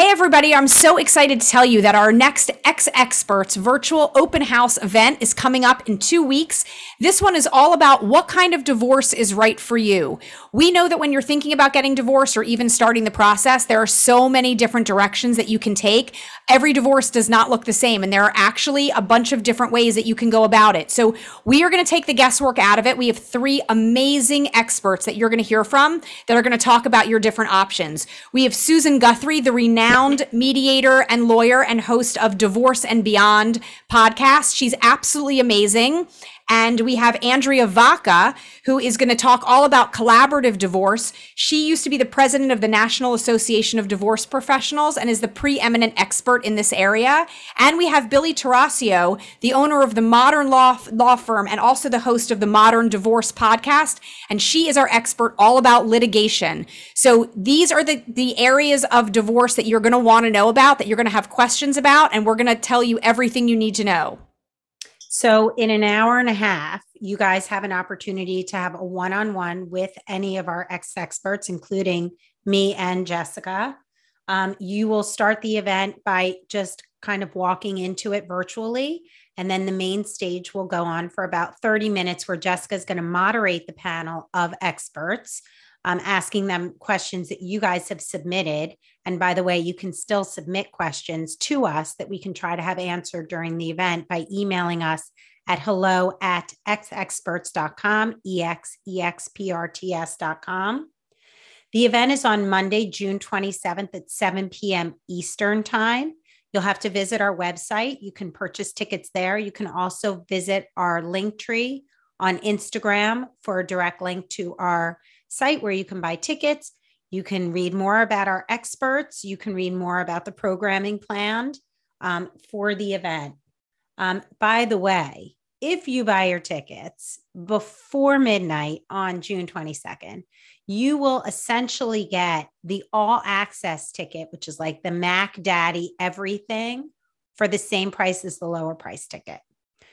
Hey, everybody, I'm so excited to tell you that our next X Experts virtual open house event is coming up in two weeks. This one is all about what kind of divorce is right for you. We know that when you're thinking about getting divorced or even starting the process, there are so many different directions that you can take. Every divorce does not look the same, and there are actually a bunch of different ways that you can go about it. So, we are going to take the guesswork out of it. We have three amazing experts that you're going to hear from that are going to talk about your different options. We have Susan Guthrie, the renowned renowned mediator and lawyer and host of Divorce and Beyond podcast. She's absolutely amazing. And we have Andrea Vacca, who is going to talk all about collaborative divorce. She used to be the president of the National Association of Divorce Professionals and is the preeminent expert in this area. And we have Billie Tarascio, the owner of the Modern Law, law firm and also the host of the Modern Divorce podcast. And she is our expert all about litigation. So these are the, the areas of divorce that you're going to want to know about, that you're going to have questions about, and we're going to tell you everything you need to know. So, in an hour and a half, you guys have an opportunity to have a one on one with any of our ex experts, including me and Jessica. Um, you will start the event by just kind of walking into it virtually. And then the main stage will go on for about 30 minutes, where Jessica is going to moderate the panel of experts um, asking them questions that you guys have submitted. And by the way, you can still submit questions to us that we can try to have answered during the event by emailing us at hello at xexperts.com, E-X-E-X-P-R-T-S.com. The event is on Monday, June 27th at 7 p.m. Eastern Time. You'll have to visit our website. You can purchase tickets there. You can also visit our link tree on Instagram for a direct link to our site where you can buy tickets. You can read more about our experts. You can read more about the programming planned um, for the event. Um, by the way, if you buy your tickets before midnight on June 22nd, you will essentially get the all access ticket, which is like the Mac Daddy everything for the same price as the lower price ticket.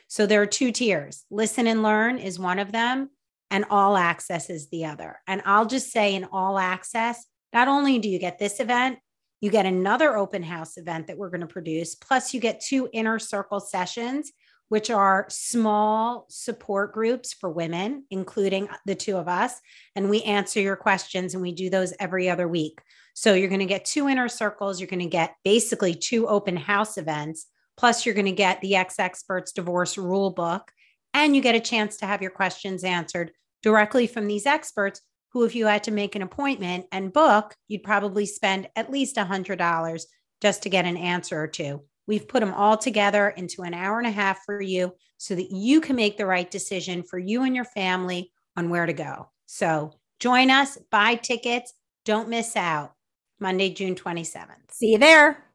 So there are two tiers. Listen and learn is one of them and all access is the other. And I'll just say in all access, not only do you get this event, you get another open house event that we're going to produce, plus you get two inner circle sessions, which are small support groups for women, including the two of us. And we answer your questions and we do those every other week. So you're going to get two inner circles. You're going to get basically two open house events. Plus, you're going to get the X Experts Divorce Rule Book, and you get a chance to have your questions answered directly from these experts who if you had to make an appointment and book you'd probably spend at least $100 just to get an answer or two. We've put them all together into an hour and a half for you so that you can make the right decision for you and your family on where to go. So join us buy tickets don't miss out. Monday june 27th see you there